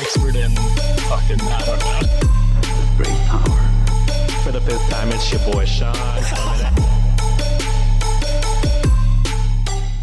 Expert in fucking. Great power. For the fifth time, it's your boy Sean.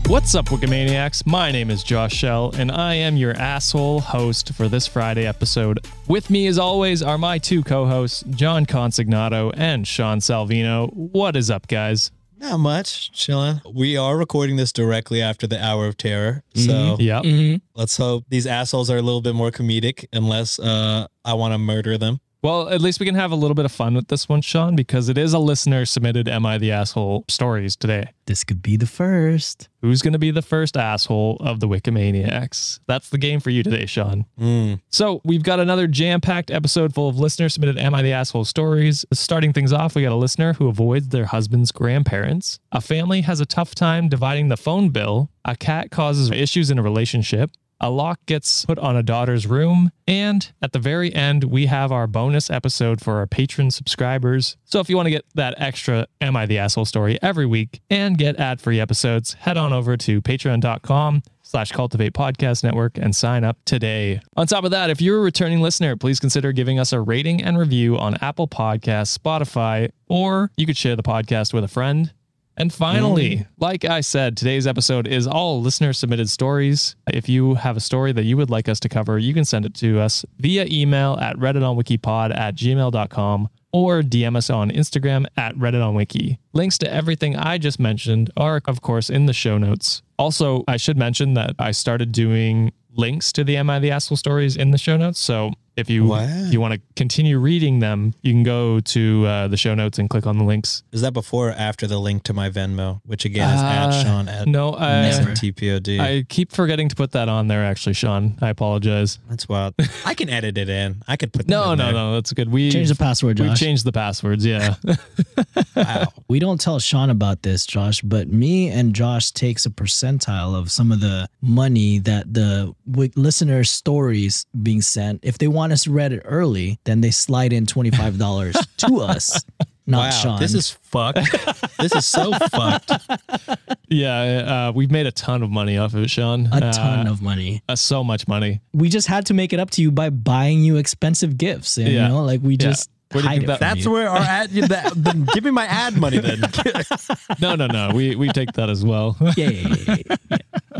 What's up, Wikimaniacs? My name is Josh Shell, and I am your asshole host for this Friday episode. With me, as always, are my two co hosts, John Consignato and Sean Salvino. What is up, guys? Not much, chilling. We are recording this directly after the Hour of Terror. So Yep. let's hope these assholes are a little bit more comedic unless uh, I want to murder them. Well, at least we can have a little bit of fun with this one, Sean, because it is a listener submitted Am I the Asshole stories today. This could be the first. Who's going to be the first asshole of the Wikimaniacs? That's the game for you today, Sean. Mm. So we've got another jam-packed episode full of listener submitted Am I the Asshole stories. Starting things off, we got a listener who avoids their husband's grandparents. A family has a tough time dividing the phone bill. A cat causes issues in a relationship. A lock gets put on a daughter's room. And at the very end, we have our bonus episode for our patron subscribers. So if you want to get that extra Am I the Asshole story every week and get ad-free episodes, head on over to patreon.com slash cultivate podcast network and sign up today. On top of that, if you're a returning listener, please consider giving us a rating and review on Apple Podcasts, Spotify, or you could share the podcast with a friend. And finally, mm. like I said, today's episode is all listener submitted stories. If you have a story that you would like us to cover, you can send it to us via email at redditonwikipod at gmail.com or DM us on Instagram at redditonwiki. Links to everything I just mentioned are, of course, in the show notes. Also, I should mention that I started doing links to the Am I the Asshole stories in the show notes. So if you Wow. if you want to continue reading them, you can go to uh, the show notes and click on the links. Is that before or after the link to my Venmo, which again is Uh, at Sean at No, I, SNTPOD? I keep forgetting to put that on there. Actually, Sean, I apologize. That's wild. I can edit it in. I could put No, in no, there. no, that's good. We Change the password, We Josh. changed the passwords. Yeah. Wow. We don't tell Sean about this, Josh, but me and Josh takes a percentile of some of the money that the wi- listener stories being sent. If they want us to read it early, then they slide in $25 to us, not wow. Sean. This is fucked. this is so fucked. yeah. Uh, we've made a ton of money off of it, Sean. a ton Uh, of money. uh, so much money. We just had to make it up to you by buying you expensive gifts. And, Yeah. You know, like we Yeah. Just Where do you think that- That's you. where our ad. That, then give me my ad money then. No, no, no. We we take that as well. Yeah, yeah, yeah, yeah, yeah.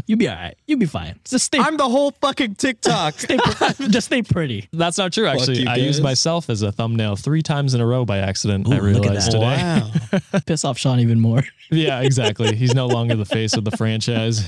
You'll be all right. You'll be fine. Just stay, I'm the whole fucking TikTok. stay pre- just stay pretty. That's not true. Actually, I used myself as a thumbnail three times in a row by accident. I Ooh, look at realized that. today. Wow. Piss off Sean even more. Yeah, exactly. He's no longer the face of the franchise.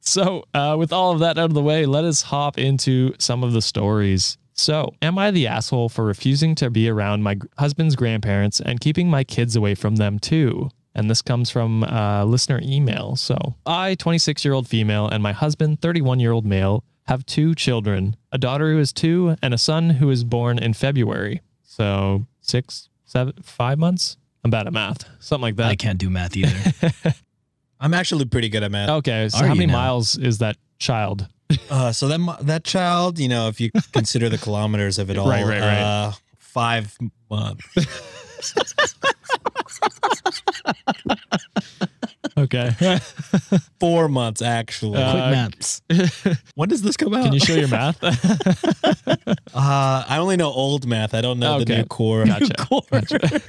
so, uh, with all of that out of the way, let us hop into some of the stories. So, am I the asshole for refusing to be around my husband's grandparents and keeping my kids away from them too? And this comes from uh, listener email. So, I, 26 year old female, and my husband, 31 year old male, have two children a daughter who is two and a son who is born in February. So, six, seven, five months? I'm bad at math. Something like that. I can't do math either. I'm actually pretty good at math. Okay, so Are how many now? miles is that child? Uh, so that that child, you know, if you consider the kilometers of it all, Right, right, right. Uh, five months. Okay. Four months actually. Uh, Quick maps. when does this come out? Can you show your math? Uh, I only know old math. I don't know the new core. Gotcha. Gotcha.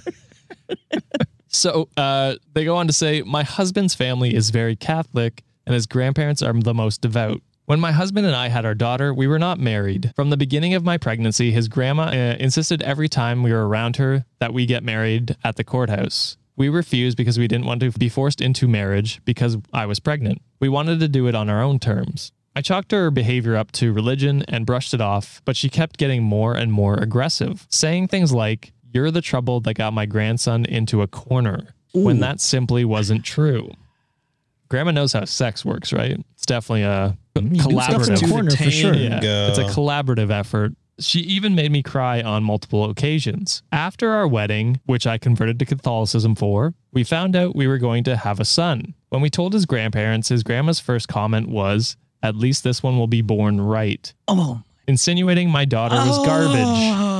so uh, they go on to say, My husband's family is very Catholic and his grandparents are the most devout. When my husband and I had our daughter, we were not married. From the beginning of my pregnancy, his grandma uh, insisted every time we were around her that we get married at the courthouse. We refused because we didn't want to be forced into marriage because I was pregnant. We wanted to do it on our own terms. I chalked her behavior up to religion and brushed it off, but she kept getting more and more aggressive, saying things like, You're the trouble that got my grandson into a corner, when that simply wasn't true. Grandma knows how sex works, right? It's definitely a do stuff in the collaborative corner for sure. yeah, it's a collaborative effort. She even made me cry on multiple occasions. After our wedding, which I converted to Catholicism for, we found out we were going to have a son. When we told his grandparents, his grandma's first comment was, At least this one will be born right, Oh, insinuating my daughter was garbage. Oh.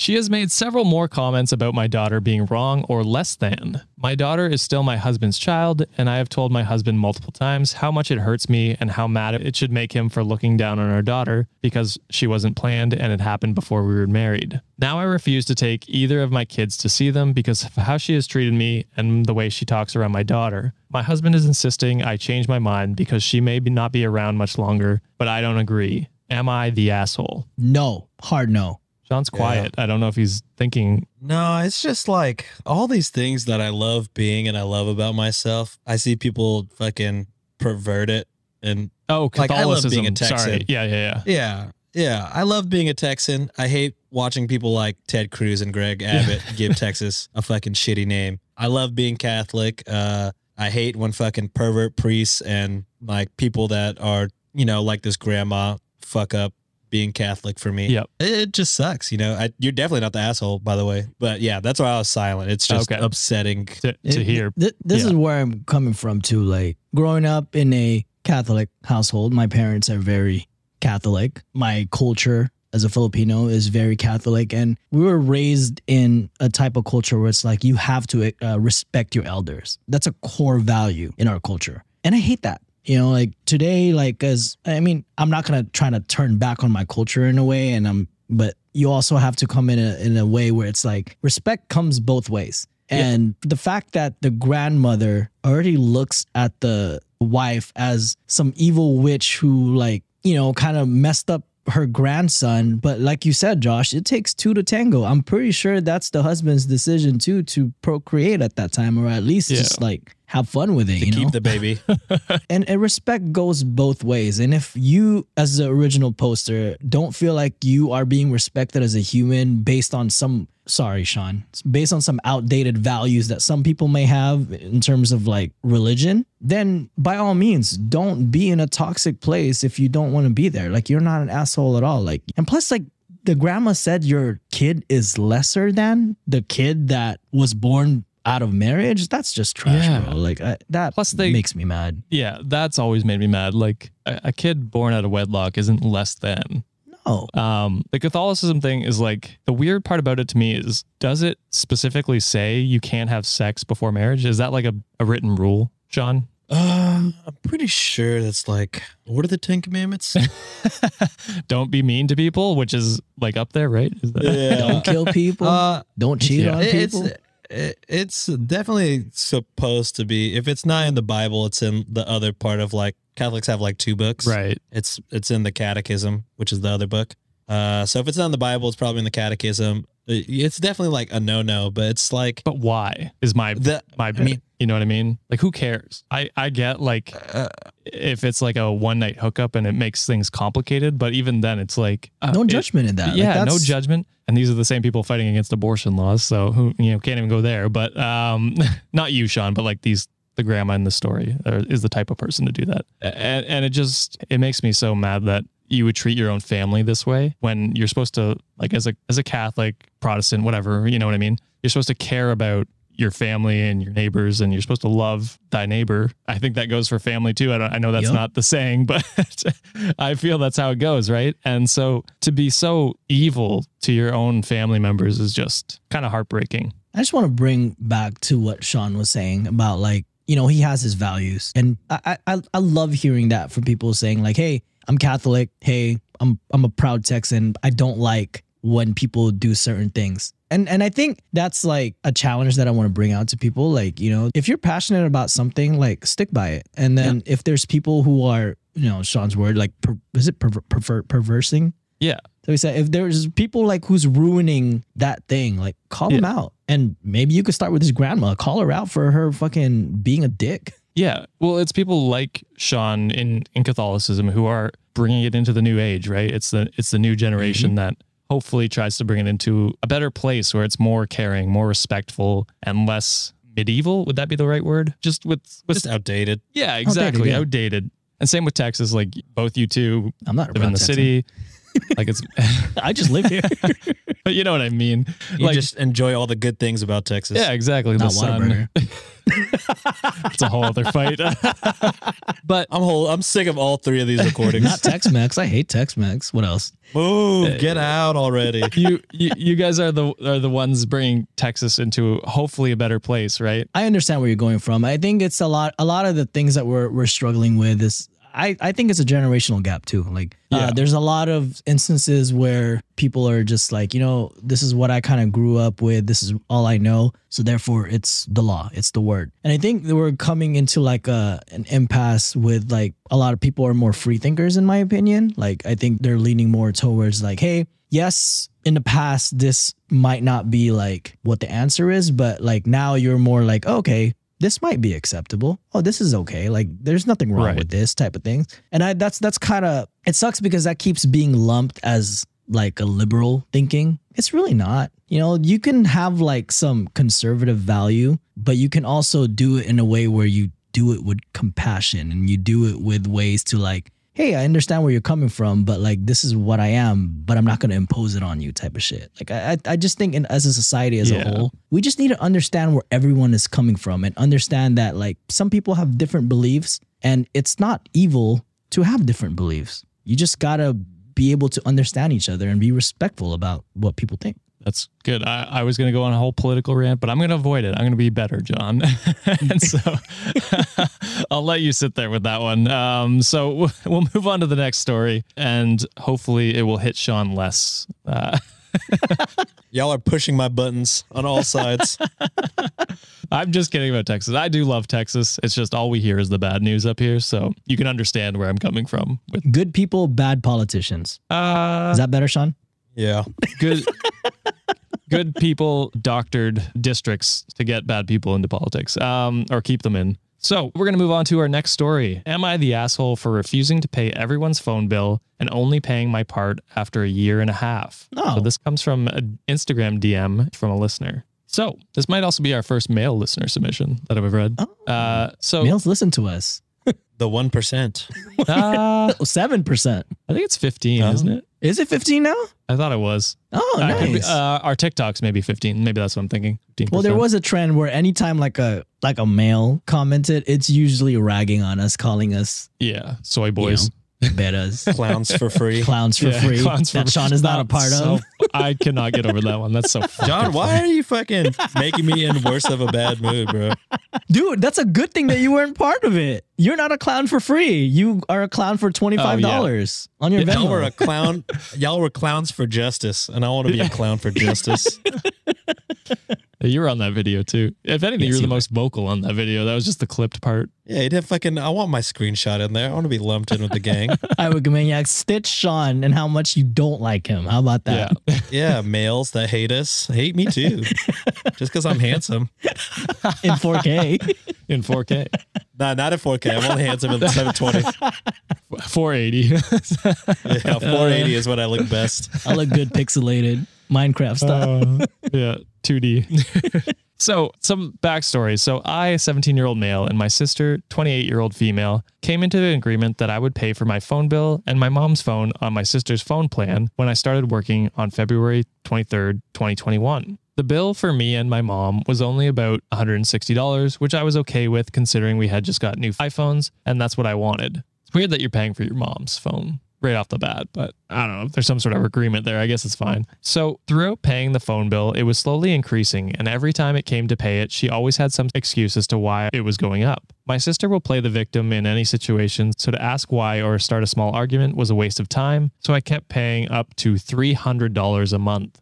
She has made several more comments about my daughter being wrong or less than. My daughter is still my husband's child, and I have told my husband multiple times how much it hurts me and how mad it should make him for looking down on our daughter because she wasn't planned and it happened before we were married. Now I refuse to take either of my kids to see them because of how she has treated me and the way she talks around my daughter. My husband is insisting I change my mind because she may not be around much longer, but I don't agree. Am I the asshole? no. Hard no. John's quiet. I don't know if he's thinking. No, it's just like all these things that I love being and I love about myself. I see people fucking pervert it and Oh, Like, I love Catholicism. being a Texan. Sorry. Yeah, yeah, yeah. yeah, yeah. I love being a Texan. I hate watching people like Ted Cruz and Greg Abbott give Texas a fucking shitty name. I love being Catholic. Uh, I hate when fucking pervert priests and like people that are, you know, like this grandma fuck up being Catholic for me. Yep. It, it just sucks, you know. I, you're definitely not the asshole, by the way. But yeah, that's why I was silent. It's just Okay. upsetting. To, to It- hear. th- this Yeah. is where I'm coming from too. Like growing up in a Catholic household, my parents are very Catholic. My culture as a Filipino is very Catholic, and we were raised in a type of culture where it's like you have to uh, respect your elders. That's a core value in our culture, and I hate that. You know, like today, like as I mean, I'm not gonna try to turn back on my culture in a way, and I'm, but you also have to come in a in a way where it's like respect comes both ways. And the fact that the grandmother already looks at the wife as some evil witch who, like, you know, kind of messed up her grandson. But like you said, Josh, it takes two to tango. I'm pretty sure that's the husband's decision too to procreate at that time, or at least Yeah. just like have fun with it. To you keep know? the baby. and, and respect goes both ways. And if you, as the original poster, don't feel like you are being respected as a human based on some, sorry, Sean, based on some outdated values that some people may have in terms of like religion, then by all means, don't be in a toxic place if you don't want to be there. Like you're not an asshole at all. Like, and plus, like, the grandma said your kid is lesser than the kid that was born out of marriage. That's just trash, Yeah. bro. Like I, that Plus they- makes me mad. Yeah, that's always made me mad. Like a, a kid born out of wedlock isn't less than. No. Um, the Catholicism thing is like the weird part about it to me is does it specifically say you can't have sex before marriage? Is that like a, a written rule, Sean? Um, I'm pretty sure that's like what are the Ten Commandments? Don't be mean to people, which is like up there, right? Is that, Don't kill people. Uh, don't cheat yeah. on it- it's people. It- it's definitely supposed to be. If it's not in the Bible, it's in the other part of like Catholics have like two books. right. It's it's in the Catechism, which is the other book. Uh, so if it's not in the Bible, it's probably in the Catechism. It- It's definitely like a no no, but it's like But why is my the my I mean- you know what I mean? Like who cares? I I get like uh, if it's like a one night hookup and it makes things complicated, but even then it's like uh, no it- judgment in that. Like, yeah, no judgment. And these are the same people fighting against abortion laws, so who you know can't even go there. But um, not you, Sean, but like these the grandma in the story or is the type of person to do that, and and it just it makes me so mad that you would treat your own family this way when you're supposed to like as a as a Catholic, Protestant, whatever you know what I mean. You're supposed to care about your family and your neighbors, and you're supposed to love thy neighbor. I think that goes for family too. I, don't, I know that's Yep. not the saying, but I feel that's how it goes, right? And so to be so evil to your own family members is just kind of heartbreaking. I just want to bring back to what Sean was saying about like you know, he has his values. And I, I, I love hearing that from people saying like, Hey, I'm Catholic. Hey, I'm, I'm a proud Texan. I don't like when people do certain things. And and I think that's like a challenge that I want to bring out to people. Like, you know, if you're passionate about something, like stick by it. And then if there's people who are, you know, Sean's word, like per, is it perver, perver, perversing? Yeah. So he said, if there's people like who's ruining that thing, like call them out. And maybe you could start with his grandma. Call her out for her fucking being a dick. Yeah. Well, it's people like Sean in, in Catholicism who are bringing it into the new age, right? It's the it's the new generation mm-hmm. that hopefully tries to bring it into a better place where it's more caring, more respectful, and less medieval. Would that be the right word? Just with with Just outdated. yeah, exactly, yeah. outdated. And same with Texas. Like both you two I'm not live in the Texan. city. like it's, I just live here. but you know what I mean. You like just enjoy all the good things about Texas. yeah, exactly. The sun. Whataburger. It's a whole other fight. but I'm whole. I'm sick of all three of these recordings. Not Tex-Mex. I hate Tex-Mex. What else? Move, uh, get out already. you, you you guys are the are the ones bringing Texas into hopefully a better place, right? I understand where you're going from. I think it's a lot. A lot of the things that we're we're struggling with is. I, I think it's a generational gap too. Like, Yeah. uh, there's a lot of instances where people are just like, you know, this is what I kind of grew up with. This is all I know. So therefore, it's the law. It's the word. And I think we're coming into like a an impasse with like a lot of people are more free thinkers, in my opinion. Like, I think they're leaning more towards like, hey, yes, in the past, this might not be like what the answer is, but like now you're more like, okay, this might be acceptable. Oh, this is okay. Like there's nothing wrong Right. with this type of thing. And I that's that's kind of it sucks because that keeps being lumped as like a liberal thinking. It's really not. You know, you can have like some conservative value, but you can also do it in a way where you do it with compassion and you do it with ways to like hey, I understand where you're coming from, but like this is what I am, but I'm not to impose it on you type of shit. Like I, I just think in, as a society as Yeah. a whole, we just need to understand where everyone is coming from and understand that like some people have different beliefs and it's not evil to have different beliefs. You just got to be able to understand each other and be respectful about what people think. That's good. I, I was going to go on a whole political rant, but I'm going to avoid it. I'm going to be better, John. and so I'll let you sit there with that one. Um, so we'll- we'll move on to the next story, and hopefully it will hit Sean less. Uh, Y'all are pushing my buttons on all sides. I'm just kidding about Texas. I do love Texas. It's just all we hear is the bad news up here. So you can understand where I'm coming from with Good people, bad politicians. uh, Is that better, Sean? Yeah. good good people doctored districts to get bad people into politics um, or keep them in so we're going to move on to our next story am i the asshole for refusing to pay everyone's phone bill and only paying my part after a year and a half No. so this comes from an instagram dm from a listener so this might also be our first male listener submission that i've ever read uh, so Males listen to us. The one percent. uh, Seven percent. i think it's 15 Oh. isn't it Is it 15 now? i thought it was Oh, Uh, could be- nice. uh, our tiktoks maybe 15 maybe that's what i'm thinking 15%. well, there was a trend where anytime like a like a male commented, it's usually ragging on us, calling us yeah soy boys betas, Clowns for free. clowns for Yeah, free. clowns for that free. Sean is not a part so- of. I cannot get over that one. That's so fucking John, why funny. are you fucking making me in worse of a bad mood, bro? Dude, that's a good thing that you weren't part of it. You're not a clown for free. You are a clown for twenty five oh, dollars on your Y'all Venmo. were a clown. Y'all were clowns for justice, and I want to be a clown for justice. You were on that video too. If anything, Yes, you were the you most vocal on that video. That was just the clipped part. Yeah, you did fucking. I want my screenshot in there. I want to be lumped in with the gang. I would go maniac stitch Sean and how much you don't like him. How about that? Yeah. Yeah, males that hate us hate me too, just because I'm handsome. In 4K. In 4K. Nah, not at 4K. I'm only handsome in 720. 480. Yeah, 480 is what I look best. I look good pixelated. Minecraft style. Uh, yeah, 2D. so, some backstory. So, I, 17 year old male, and my sister, 28 year old female, came into an agreement that I would pay for my phone bill and my mom's phone on my sister's phone plan when I started working on February 23rd, 2021. The bill for me and my mom was only about $160, which I was okay with considering we had just got new iPhones and that's what I wanted. It's weird that you're paying for your mom's phone. Right off the bat, but I don't know if there's some sort of agreement there. I guess it's fine. So, throughout paying the phone bill, it was slowly increasing, and every time it came to pay it, she always had some excuse as to why it was going up. My sister will play the victim in any situation, so to ask why or start a small argument was a waste of time, so I kept paying up to $300 a month.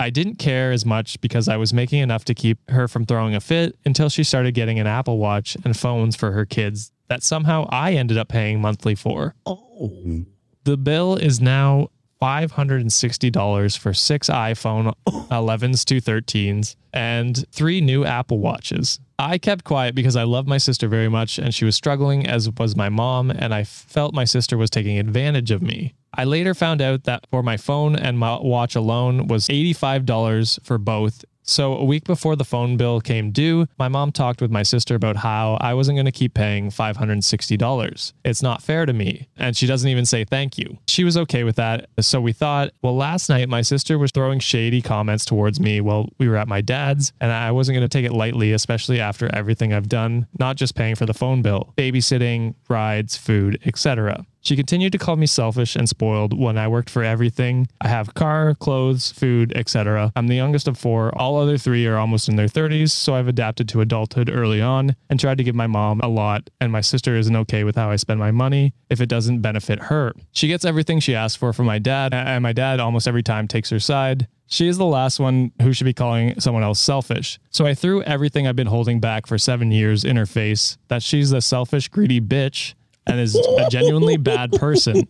I didn't care as much because I was making enough to keep her from throwing a fit until she started getting an Apple Watch and phones for her kids that somehow I ended up paying monthly for. Oh. The bill is now $560 for six iPhone 11s to 13s and three new Apple Watches. I kept quiet because I love my sister very much and she was struggling, as was my mom, and I felt my sister was taking advantage of me. I later found out that for my phone and my watch alone was $85 for both. So a week before the phone bill came due, my mom talked with my sister about how I wasn't going to keep paying $560. It's not fair to me. And she doesn't even say thank you. She was okay with that. So we thought, well, last night my sister was throwing shady comments towards me while we were at my dad's, and I wasn't going to take it lightly, especially after everything I've done, not just paying for the phone bill, babysitting, rides, food, etc. She continued to call me selfish and spoiled when I worked for everything. I have car, clothes, food, etc. I'm the youngest of four. All other three are almost in their 30s, so I've adapted to adulthood early on and tried to give my mom a lot, and my sister isn't okay with how I spend my money if it doesn't benefit her. She gets everything she asks for from my dad, and my dad almost every time takes her side. She is the last one who should be calling someone else selfish. So I threw everything I've been holding back for seven years in her face that she's a selfish, greedy bitch and is a genuinely bad person.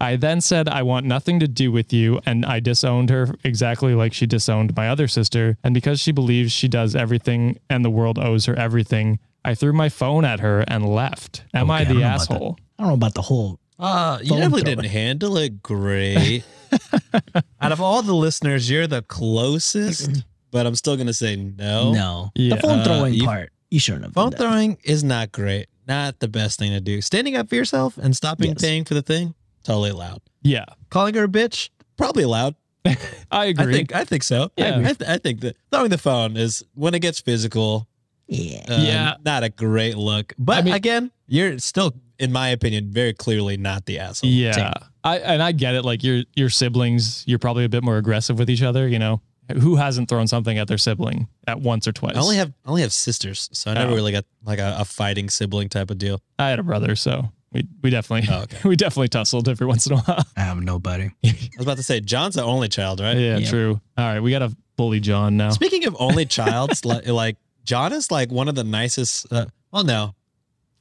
I then said, I want nothing to do with you. And I disowned her exactly like she disowned my other sister. And because she believes she does everything and the world owes her everything, I threw my phone at her and left. Am I Okay, I the know about asshole? I don't know about the whole. Uh, you Phone definitely thrower. didn't handle it great. Out of all the listeners, you're the closest, but I'm still gonna say no. No. Yeah. The phone Uh, throwing you- part. You shouldn't have. Phone throwing is not great. Not the best thing to do. Standing up for yourself and stopping Yes. paying for the thing, totally allowed. Yeah, Calling her a bitch, probably allowed. I agree. I think I think so. Yeah. I, th- I think that throwing the phone is when it gets physical. Yeah. uh, Yeah. not a great look. But I mean- again, you're still, in my opinion, very clearly not the asshole. yeah. Same. I and I get it. Like your your siblings, you're probably a bit more aggressive with each other. You know, who hasn't thrown something at their sibling at once or twice? I only have I only have sisters, so I never Oh. really got like a, a fighting sibling type of deal. I had a brother, so we we definitely Oh, okay. we definitely tussled every once in a while. I have nobody. I was about to say John's the only child, right? yeah, Yeah. true. All right, we got to bully John now. Speaking of only childs, like, like John is like one of the nicest. Uh, well, no,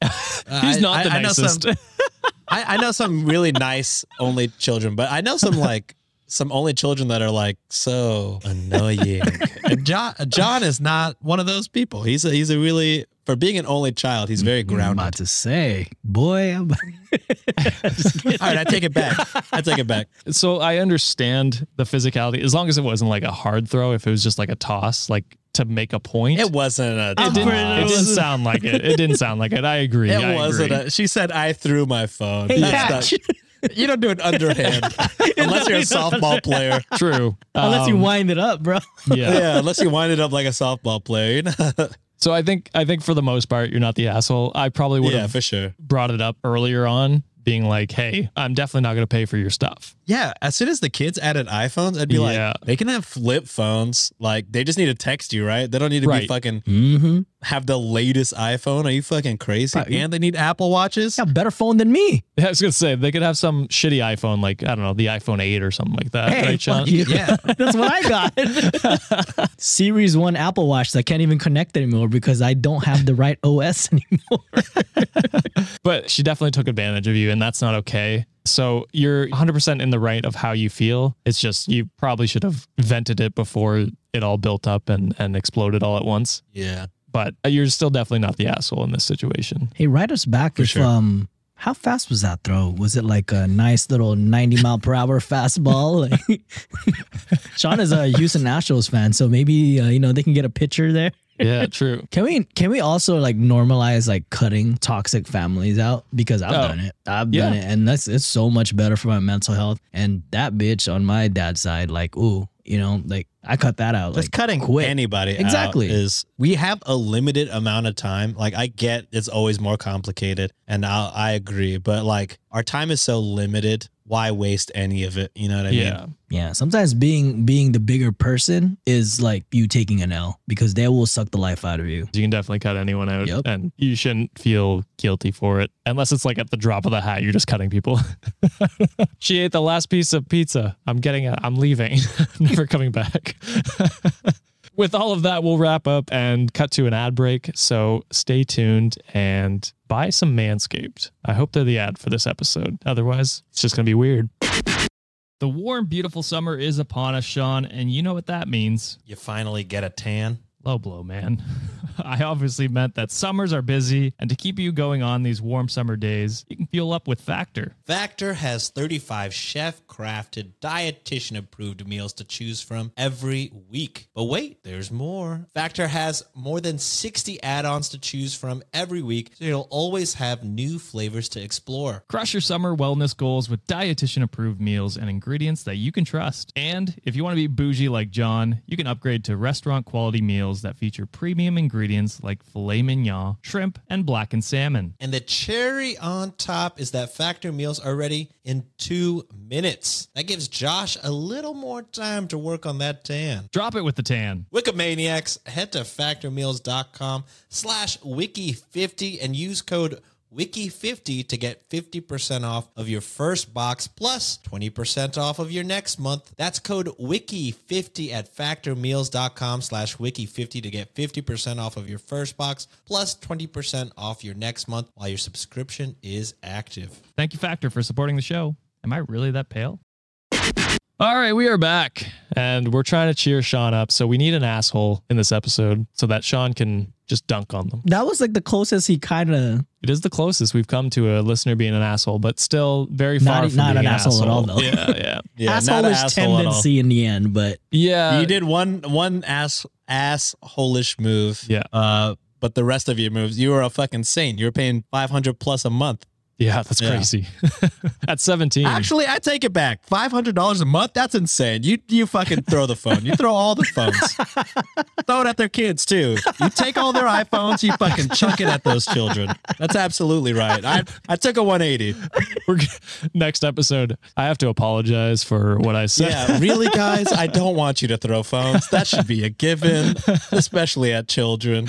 He's I- not the I- I know nicest. some- I, I know some really nice only children, but I know some like some only children that are like so annoying. and John John is not one of those people. He's a, he's a really for being an only child. He's very I'm about to say, boy. I'm All right, I take it back. I take it back. so I understand the physicality as long as it wasn't like a hard throw. If it was just like a toss, like to make a point. It wasn't a. It didn't, toss. it didn't sound like it. It didn't sound like it. I agree. It I wasn't. agree. A, she said, "I threw my phone." Hey, That's yeah. not- you don't do it underhand unless you're a softball player. True. Unless you Um, wind it up, bro. Yeah. Yeah, unless you wind it up like a softball player. You know? So I think I think for the most part, you're not the asshole. I probably would yeah, have for sure. brought it up earlier on, being like, "Hey, I'm definitely not going to pay for your stuff." Yeah, as soon as the kids added iPhones, I'd be Yeah. like, they can have flip phones. Like, they just need to text you, right? They don't need to be Right. fucking Mm-hmm. have the latest iPhone. Are you fucking crazy? Right. And they need Apple Watches. Got a better phone than me. I was gonna say they could have some shitty iPhone, like I don't know, the iPhone 8 or something like that, Hey, right, Sean? fuck you. Yeah. That's what I got. Series 1 Apple Watch that can't even connect anymore because I don't have the right OS anymore. But she definitely took advantage of you, and that's not okay. So you're 100% in the right of how you feel. It's just you probably should have vented it before it all built up and, and exploded all at once. Yeah. But you're still definitely not the asshole in this situation. hey, write us back if sure. um how fast was that throw? Was it like a nice little 90 mile per hour fastball? Like, Sean is a Houston Nationals fan, so maybe uh, you know they can get a picture there. Yeah, true. Can we can we also like normalize like cutting toxic families out because I've Oh. done it. I've Yeah. done it and that's it's so much better for my mental health. And that bitch on my dad's side like ooh, you know, like I cut that out. Just like, cutting quick. anybody out Exactly. is we have a limited amount of time. Like I get it's always more complicated, and I I agree, but like our time is so limited. Why waste any of it? You know what I yeah. mean? Yeah, sometimes being being the bigger person is like you taking an L because they will suck the life out of you. You can definitely cut anyone out, Yep. and you shouldn't feel guilty for it unless it's like at the drop of the hat. You're just cutting people. she ate the last piece of pizza. I'm getting it. I'm leaving. I'm never coming back. With all of that, we'll wrap up and cut to an ad break. So stay tuned and buy some Manscaped. I hope they're the ad for this episode. Otherwise, it's just going to be weird. The warm, beautiful summer is upon us, Sean, and you know what that means. You finally get a tan. Low blow, man. I obviously meant that summers are busy, and to keep you going on these warm summer days, you can fuel up with Factor. Factor has 35 chef crafted, dietitian approved meals to choose from every week. But wait, there's more. Factor has more than 60 add ons to choose from every week, so you'll always have new flavors to explore. Crush your summer wellness goals with dietitian approved meals and ingredients that you can trust. And if you want to be bougie like John, you can upgrade to restaurant quality meals that feature premium ingredients like filet mignon, shrimp, and blackened salmon. And the cherry on top is that Factor meals are ready in two minutes. That gives Josh a little more time to work on that tan. Drop it with the tan. Wikimaniacs, head to factormeals.com slash wiki50 and use code wiki50 to get 50% off of your first box plus 20% off of your next month. That's code wiki50 at factormeals.com slash wiki50 to get 50% off of your first box plus 20% off your next month while your subscription is active. Thank you, Factor, for supporting the show. Am I really that pale? All right, we are back and we're trying to cheer Sean up. So we need an asshole in this episode so that Sean can just dunk on them. That was like the closest he kind of It is the closest we've come to a listener being an asshole, but still very far Not- from not being an asshole at all, though. Yeah, yeah. Yeah, not asshole an is asshole tendency in the end, but Yeah. you did one one ass ass holish move. Yeah. Uh, but the rest of your moves, you were a fucking saint. You were paying five hundred plus a month. Yeah, that's Yeah. crazy. At 17. Actually, I take it back. Five hundred dollars a month. That's insane. You you fucking throw the phone. You throw all the phones. throw it at their kids too. You take all their iPhones. You fucking chuck it at those children. That's absolutely right. I I took a one eighty. We're, next episode, I have to apologize for what I said. Yeah, really, guys. I don't want you to throw phones. That should be a given, especially at children.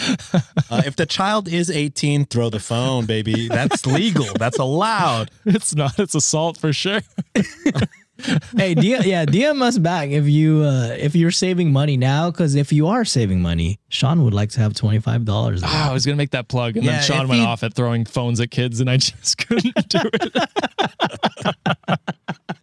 Uh, if the child is eighteen, throw the phone, baby. That's legal. That's allowed. It's not, it's assault for sure. hey, DM, yeah, DM us back if you uh if you're saving money now, because if you are saving money, Sean would like to have twenty five dollars. Oh, I was going to make that plug. And Yeah, then Sean went he- off at throwing phones at kids, and I just couldn't do it.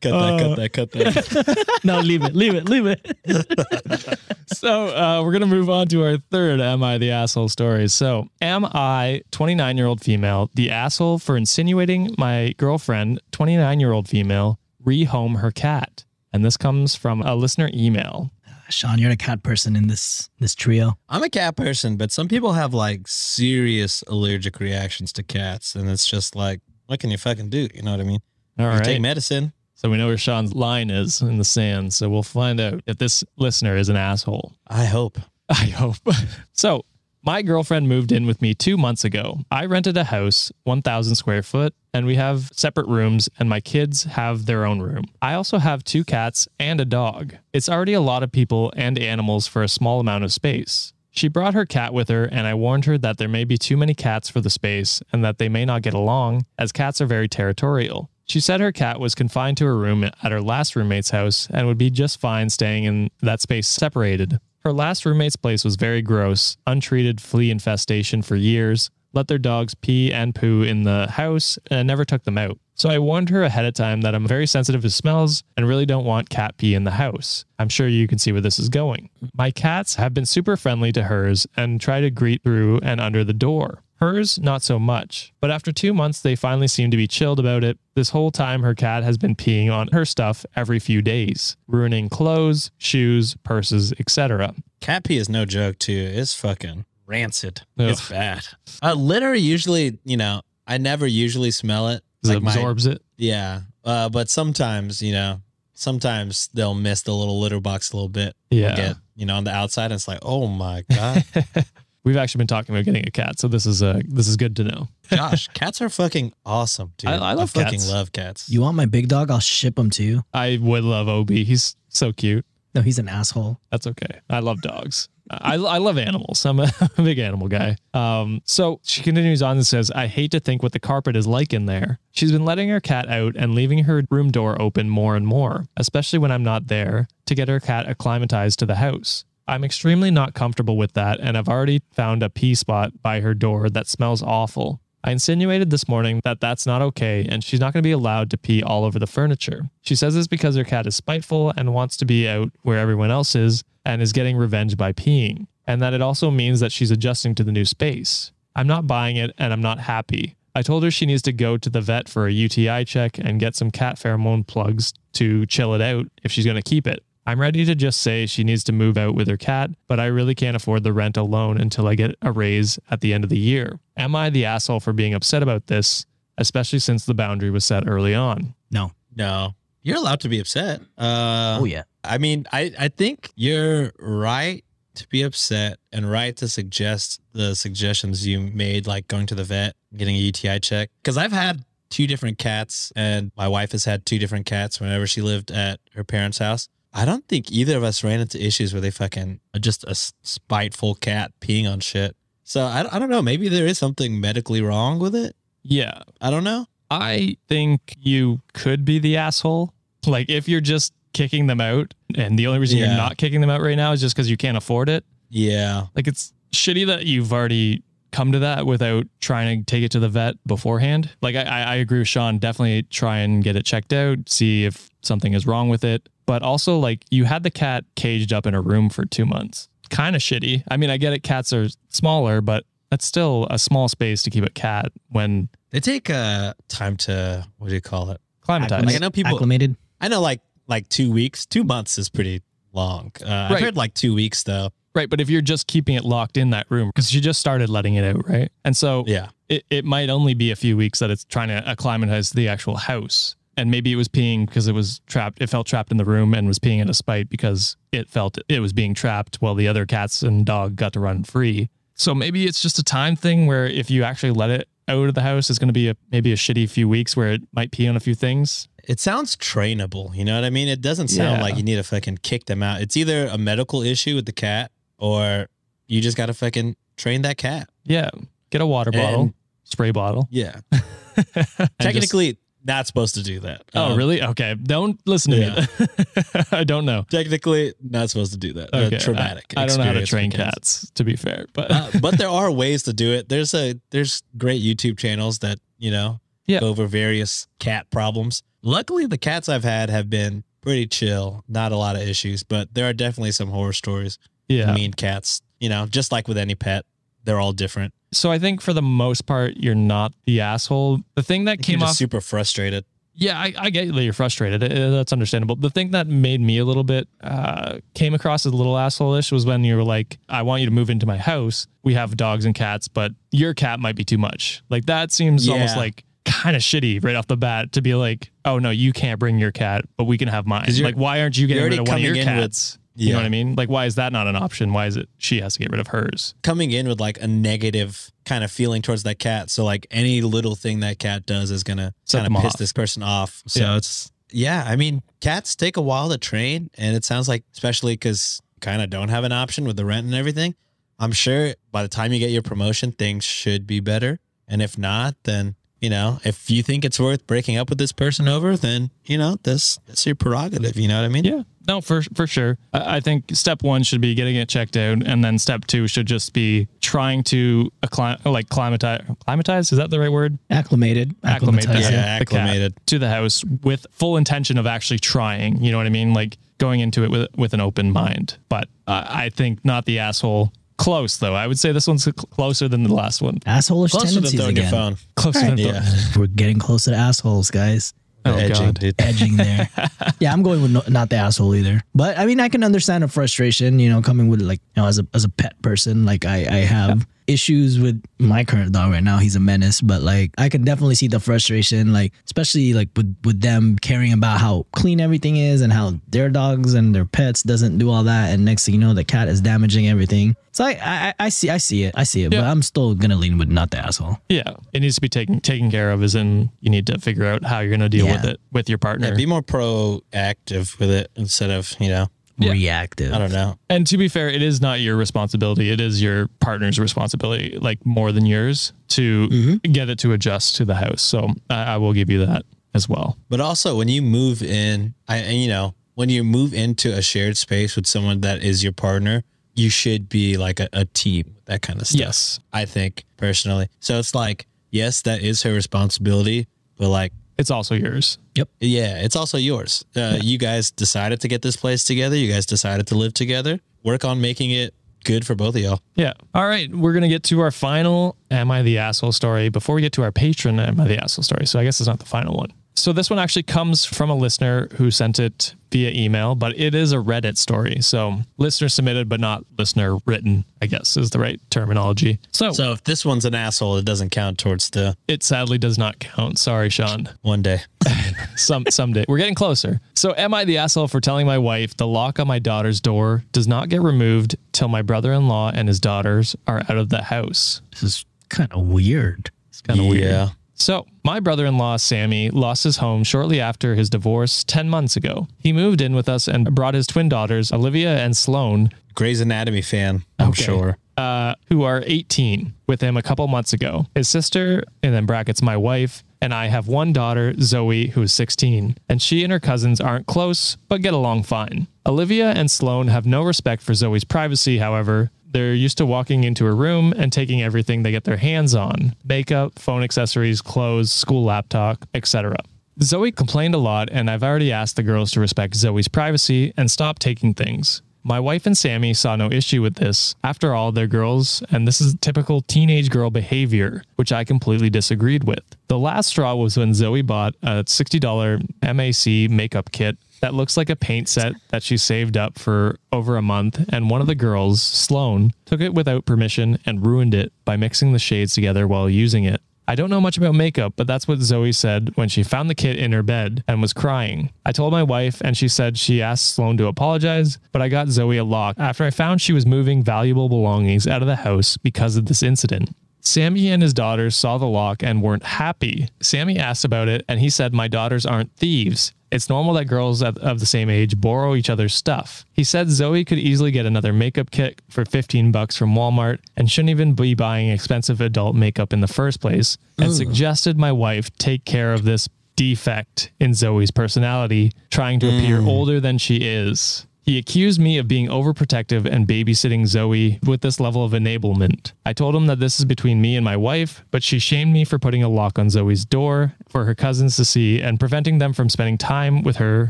Cut that. Cut that. Cut that. no, leave it, leave it, leave it. so uh, we're gonna move on to our third "Am I the asshole?" story. So, am I 29 year old female the asshole for insinuating my girlfriend, 29 year old female, rehome her cat? And this comes from a listener email. Sean, you're a cat person in this this trio. I'm a cat person, but some people have like serious allergic reactions to cats, and it's just like, what can you fucking do? You know what I mean? All You right. take medicine. So we know where Sean's line is in the sand. So we'll find out if this listener is an asshole. I hope. I hope. so, my girlfriend moved in with me two months ago. I rented a house, 1,000 square foot, and we have separate rooms, and my kids have their own room. I also have two cats and a dog. It's already a lot of people and animals for a small amount of space. She brought her cat with her, and I warned her that there may be too many cats for the space and that they may not get along, as cats are very territorial. She said her cat was confined to her room at her last roommate's house and would be just fine staying in that space separated. Her last roommate's place was very gross, untreated flea infestation for years, let their dogs pee and poo in the house, and never took them out. So I warned her ahead of time that I'm very sensitive to smells and really don't want cat pee in the house. I'm sure you can see where this is going. My cats have been super friendly to hers and try to greet through and under the door. Hers, not so much. But after two months, they finally seem to be chilled about it. This whole time, her cat has been peeing on her stuff every few days, ruining clothes, shoes, purses, etc. Cat pee is no joke, too. It's fucking rancid. Ugh. It's bad. Uh, litter usually, you know, I never usually smell it. It Like my- absorbs it. yeah. Uh, but sometimes, you know, sometimes they'll miss the little litter box a little bit. Yeah. Get, you know, on the outside, and it's like, oh my god, We've actually been talking about getting a cat, so this is uh this is good to know. Josh, cats are fucking awesome, dude. I- I love fucking cats. love cats. You want my big dog? I'll ship him to you. I would love Obi. He's so cute. No, he's an asshole. That's okay. I love dogs. I, I love animals. I'm a, a big animal guy. Um, so she continues on and says, I hate to think what the carpet is like in there. She's been letting her cat out and leaving her room door open more and more, especially when I'm not there, to get her cat acclimatized to the house. I'm extremely not comfortable with that, and I've already found a pee spot by her door that smells awful. I insinuated this morning that that's not okay and she's not going to be allowed to pee all over the furniture. She says this because her cat is spiteful and wants to be out where everyone else is and is getting revenge by peeing, and that it also means that she's adjusting to the new space. I'm not buying it and I'm not happy. I told her she needs to go to the vet for a UTI check and get some cat pheromone plugs to chill it out if she's going to keep it. I'm ready to just say she needs to move out with her cat, but I really can't afford the rent alone until I get a raise at the end of the year. Am I the asshole for being upset about this, especially since the boundary was set early on? No. No, you're allowed to be upset. Uh, oh yeah. I mean, I, I think you're right to be upset and right to suggest the suggestions you made, like going to the vet, getting a UTI check. Because I've had two different cats, and my wife has had two different cats whenever she lived at her parents' house. I don't think either of us ran into issues where they fucking just a spiteful cat peeing on shit. So I, I don't know. Maybe there is something medically wrong with it. Yeah, I don't know. I think you could be the asshole. Like if you're just kicking them out, and the only reason Yeah. you're not kicking them out right now is just because you can't afford it. Yeah. Like it's shitty that you've already come to that without trying to take it to the vet beforehand. Like I, I I agree with Sean. Definitely try and get it checked out, see if something is wrong with it. But also, like you had the cat caged up in a room for two months. Kind of shitty. I mean, I get it. Cats are smaller, but that's still a small space to keep a cat when They take uh time to what do you call it? climatized. Like I know people Acclimated. I know like like two weeks, two months is pretty long. Uh, I've heard like two weeks though. Right, but if you're just keeping it locked in that room because she just started letting it out, right? And so Yeah. it, it might only be a few weeks that it's trying to acclimatize the actual house. And maybe it was peeing because it was trapped. It felt trapped in the room and was peeing out of spite because it felt it was being trapped while the other cats and dog got to run free. So maybe it's just a time thing where if you actually let it out of the house, it's going to be a maybe a shitty few weeks where it might pee on a few things. It sounds trainable. You know what I mean? It doesn't sound Yeah. like you need to fucking kick them out. It's either a medical issue with the cat or you just got to fucking train that cat. Yeah, get a water bottle, And- spray bottle. Yeah. and just- Technically, not supposed to do that. oh, Um, really? Okay, don't listen to yeah. me. I don't know. Technically, not supposed to do that. Okay, Uh, traumatic. I, I don't know how to train cats, to be fair, but uh, but there are ways to do it. There's a there's great YouTube channels that you know Yeah. go over various cat problems. Luckily, the cats I've had have been pretty chill, not a lot of issues. But there are definitely some horror stories. yeah. Mean cats, you know, just like with any pet, they're all different. So I think for the most part, you're not the asshole. The thing that came just off, super frustrated. yeah, I, I get that you're frustrated. Uh, That's understandable. The thing that made me a little bit uh, came across as a little asshole-ish was when you were like, "I want you to move into my house. We have dogs and cats, but your cat might be too much." Like that seems almost like kind of shitty right off the bat to be like, "Oh no, you can't bring your cat, but we can have mine." Like, why aren't you getting rid of one of your cats? with- You know what I mean? Like, why is that not an option? Why is it she has to get rid of hers? Coming in with like a negative kind of feeling towards that cat. So like any little thing that cat does is gonna kind of piss off. this person off. So Yeah. it's yeah. I mean, cats take a while to train, and it sounds like especially because kind of don't have an option with the rent and everything. I'm sure by the time you get your promotion, things should be better. And if not, then you know, if you think it's worth breaking up with this person over, then you know, this that's your prerogative. You know what I mean? Yeah, no, for for sure. I, I think step one should be getting it checked out, and then step two should just be trying to acclim- like climatize. Climatize is that the right word? Acclimated. Acclimate Acclimatize, the, Yeah, the acclimated. to the house with full intention of actually trying. You know what I mean? Like going into it with with an open mind. But uh, I think not the asshole. Close though. I would say this one's cl- closer than the last one. Assholeish Closer than tendencies throwing again. your phone. Closer than Yeah. the- We're getting closer to assholes, guys. Oh, Edging, God. dude. Edging there. yeah, I'm going with no, not the asshole either. But I mean, I can understand a frustration. You know, coming with like you know, as a as a pet person, like I I have issues with my current dog right now. He's a menace, but like I can definitely see the frustration, like especially like with with them caring about how clean everything is and how their dogs and their pets doesn't do all that. And next thing you know, the cat is damaging everything. So I I, I see I see it I see it, but I'm still gonna lean with not the asshole. Yeah, it needs to be taken taken care of. Is in, you need to figure out how you're going to deal with it with your partner. Yeah, be more proactive with it instead of, you know, Yeah. Reactive. I don't know. and to be fair, it is not your responsibility. It is your partner's responsibility, like more than yours, to Mm-hmm. get it to adjust to the house. So I, I will give you that as well. But also when you move in, I and, you know, when you move into a shared space with someone that is your partner, you should be like a, a team, that kind of stuff. Yes. I think personally. So it's like, yes, that is her responsibility, but like, It's also yours. Yep. Yeah, it's also yours. Uh, You guys decided to get this place together. You guys decided to live together. Work on making it good for both of y'all. Yeah. All right. We're going to get to our final Am I the Asshole story before we get to our patron Am I the Asshole story. So I guess it's not the final one. So this one actually comes from a listener who sent it via email, but it is a Reddit story. So listener submitted, but not listener written, I guess is the right terminology. So, So if this one's an asshole, it doesn't count towards the it sadly does not count. Sorry, Sean. one day. Some someday. We're getting closer. So am I the asshole for telling my wife the lock on my daughter's door does not get removed till my brother-in-law and his daughters are out of the house? This is kind of weird. It's kind of weird. So, my brother in law, Sammy, lost his home shortly after his divorce 10 months ago. He moved in with us and brought his twin daughters, Olivia and Sloane, Grey's Anatomy fan, I'm Okay. sure. uh, who are 18, with him a couple months ago. His sister, and then brackets, my wife, and I have one daughter, Zoe, who is 16, and she and her cousins aren't close, but get along fine. Olivia and Sloane have no respect for Zoe's privacy, however. They're used to walking into a room and taking everything they get their hands on makeup, phone accessories, clothes, school laptop, etc. Zoe complained a lot, and I've already asked the girls to respect Zoe's privacy and stop taking things. My wife and Sammy saw no issue with this. After all, they're girls, and this is typical teenage girl behavior, which I completely disagreed with. The last straw was when Zoe bought a $60 MAC makeup kit that looks like a paint set that she saved up for over a month, and one of the girls, Sloane, took it without permission and ruined it by mixing the shades together while using it. I don't know much about makeup, but that's what Zoe said when she found the kit in her bed and was crying. I told my wife, and she said she asked Sloane to apologize, but I got Zoe a lock after I found she was moving valuable belongings out of the house because of this incident. Sammy and his daughters saw the lock and weren't happy. Sammy asked about it, and he said, My daughters aren't thieves. It's normal that girls of the same age borrow each other's stuff. He said Zoe could easily get another makeup kit for 15 bucks from Walmart and shouldn't even be buying expensive adult makeup in the first place, and suggested my wife take care of this defect in Zoe's personality, trying to appear mm. older than she is. He accused me of being overprotective and babysitting Zoe with this level of enablement. I told him that this is between me and my wife, but she shamed me for putting a lock on Zoe's door for her cousins to see and preventing them from spending time with her,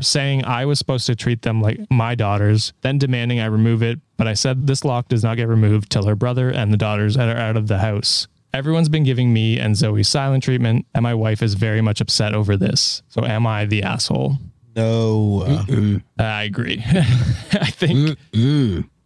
saying I was supposed to treat them like my daughters, then demanding I remove it. But I said this lock does not get removed till her brother and the daughters are out of the house. Everyone's been giving me and Zoe silent treatment, and my wife is very much upset over this. So, am I the asshole? No. uh, I agree. I think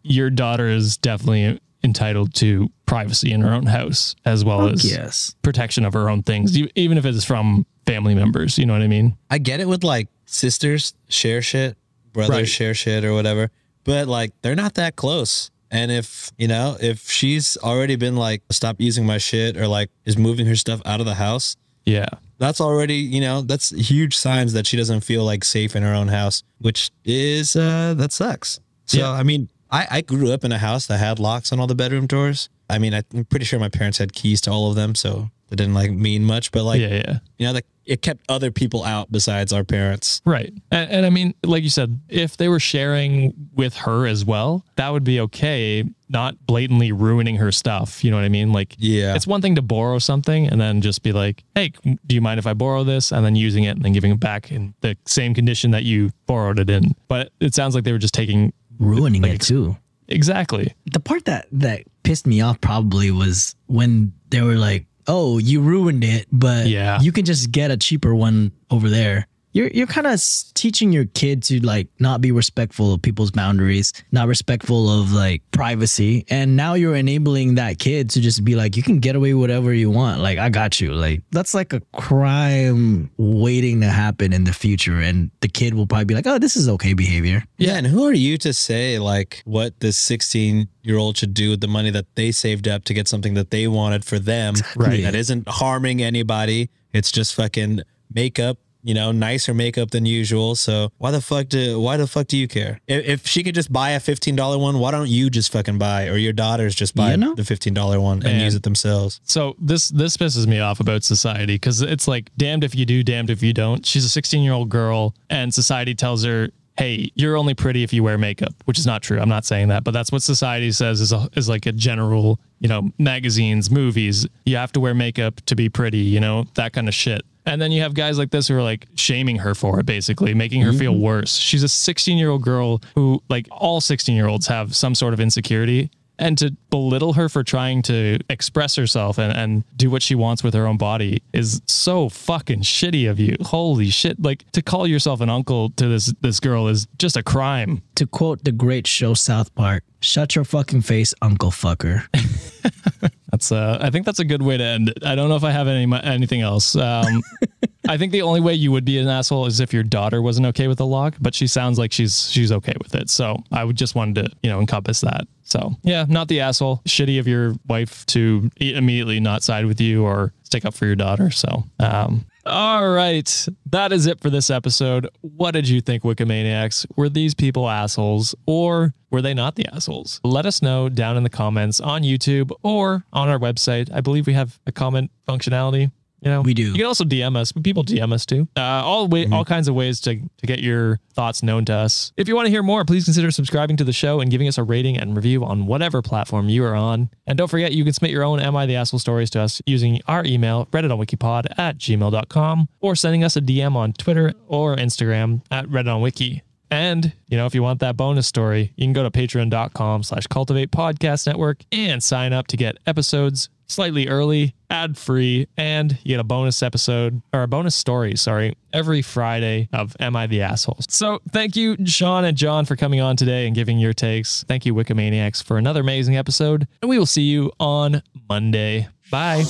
your daughter is definitely entitled to privacy in her own house as well as Yes. protection of her own things, even if it's from family members. You know what I mean? I get it with like sisters share shit, brothers Right. share shit or whatever, but like they're not that close. And if, you know, if she's already been like, stop using my shit or like is moving her stuff out of the house, Yeah. that's already, you know, that's huge signs that she doesn't feel like safe in her own house, which is, uh, that sucks. So, Yeah. I mean, I, I grew up in a house that had locks on all the bedroom doors. I mean, I'm pretty sure my parents had keys to all of them. So it didn't like mean much, but like, yeah. Yeah. you know, like it kept other people out besides our parents. Right. And, and I mean, like you said, if they were sharing with her as well, that would be okay, not blatantly ruining her stuff. You know what I mean? Like, Yeah. it's one thing to borrow something and then just be like, hey, do you mind if I borrow this? And then using it and then giving it back in the same condition that you borrowed it in. But it sounds like they were just taking Ruining Like it too. exactly. The part that that pissed me off probably was when they were like, "Oh, you ruined it, but Yeah. you can just get a cheaper one over there." You're you're kind of teaching your kid to like not be respectful of people's boundaries, not respectful of like privacy, and now you're enabling that kid to just be like, you can get away whatever you want. Like I got you. Like that's like a crime waiting to happen in the future, and the kid will probably be like, oh, this is okay behavior. Yeah, and who are you to say like what this 16 year old should do with the money that they saved up to get something that they wanted for them? Right. That isn't harming anybody. It's just fucking makeup, you know, nicer makeup than usual. So why the fuck do why the fuck do you care? If, if she could just buy a fifteen dollar one, why don't you just fucking buy or your daughters just buy You know? the fifteen dollar one and Man. use it themselves? So this this pisses me off about society because it's like damned if you do, damned if you don't. She's a 16 year old girl, and society tells her, "Hey, you're only pretty if you wear makeup," which is not true. I'm not saying that, but that's what society says is a, is like a general, you know, magazines, movies. You have to wear makeup to be pretty, you know, that kind of shit. And then you have guys like this who are like shaming her for it, basically making her feel mm-hmm. worse. She's a 16 year old girl who, like all 16 year olds, have some sort of insecurity and to belittle her for trying to express herself and, and do what she wants with her own body is so fucking shitty of you. Holy shit. Like to call yourself an uncle to this this girl is just a crime. To quote the great show South Park, "Shut your fucking face, Uncle Fucker." That's uh I think that's a good way to end it. I don't know if I have any anything else. Um I think the only way you would be an asshole is if your daughter wasn't okay with the lock, but she sounds like she's she's okay with it. So I would just wanted to, you know, encompass that. So yeah, not the asshole. Shitty of your wife to immediately not side with you or stick up for your daughter. So um all right. That is it for this episode. What did you think, Wikimaniacs? Were these people assholes or were they not the assholes? Let us know down in the comments on YouTube or on our website. I believe we have a comment functionality. You know, We do. You can also DM us. People DM us too. Uh, all way, all kinds of ways to to get your thoughts known to us. If you want to hear more, please consider subscribing to the show and giving us a rating and review on whatever platform you are on. And don't forget, you can submit your own Am I the Asshole stories to us using our email, Reddit on Wikipod at gmail.com, or sending us a DM on Twitter or Instagram at Reddit on Wiki. And, you know, if you want that bonus story, you can go to patreon.com slash cultivate podcast network and sign up to get episodes slightly early, ad free, and you get a bonus episode or a bonus story, sorry, every Friday of Am I the Asshole? So thank you, Sean and John, for coming on today and giving your takes. Thank you, Wikimaniacs, for another amazing episode. And we will see you on Monday. Bye.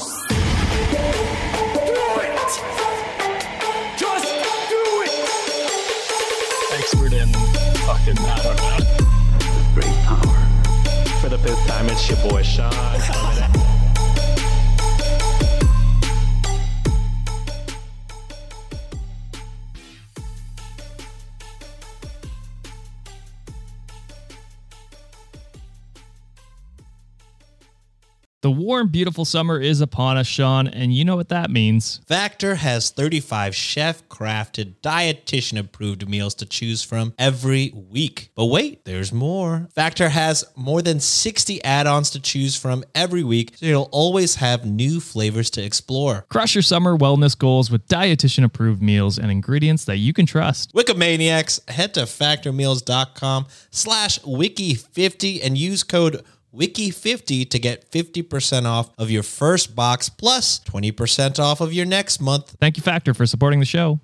Expert in fucking, I don't know. Great power. For the fifth time, it's your boy Sean. warm, beautiful summer is upon us, Sean, and you know what that means. Factor has 35 chef crafted, dietitian approved meals to choose from every week. But wait, there's more. Factor has more than 60 add ons to choose from every week, so you'll always have new flavors to explore. Crush your summer wellness goals with dietitian approved meals and ingredients that you can trust. Wikimaniacs, head to factormeals.com slash wiki50 and use code wiki50 to get 50% off of your first box plus 20% off of your next month. Thank you, Factor, for supporting the show.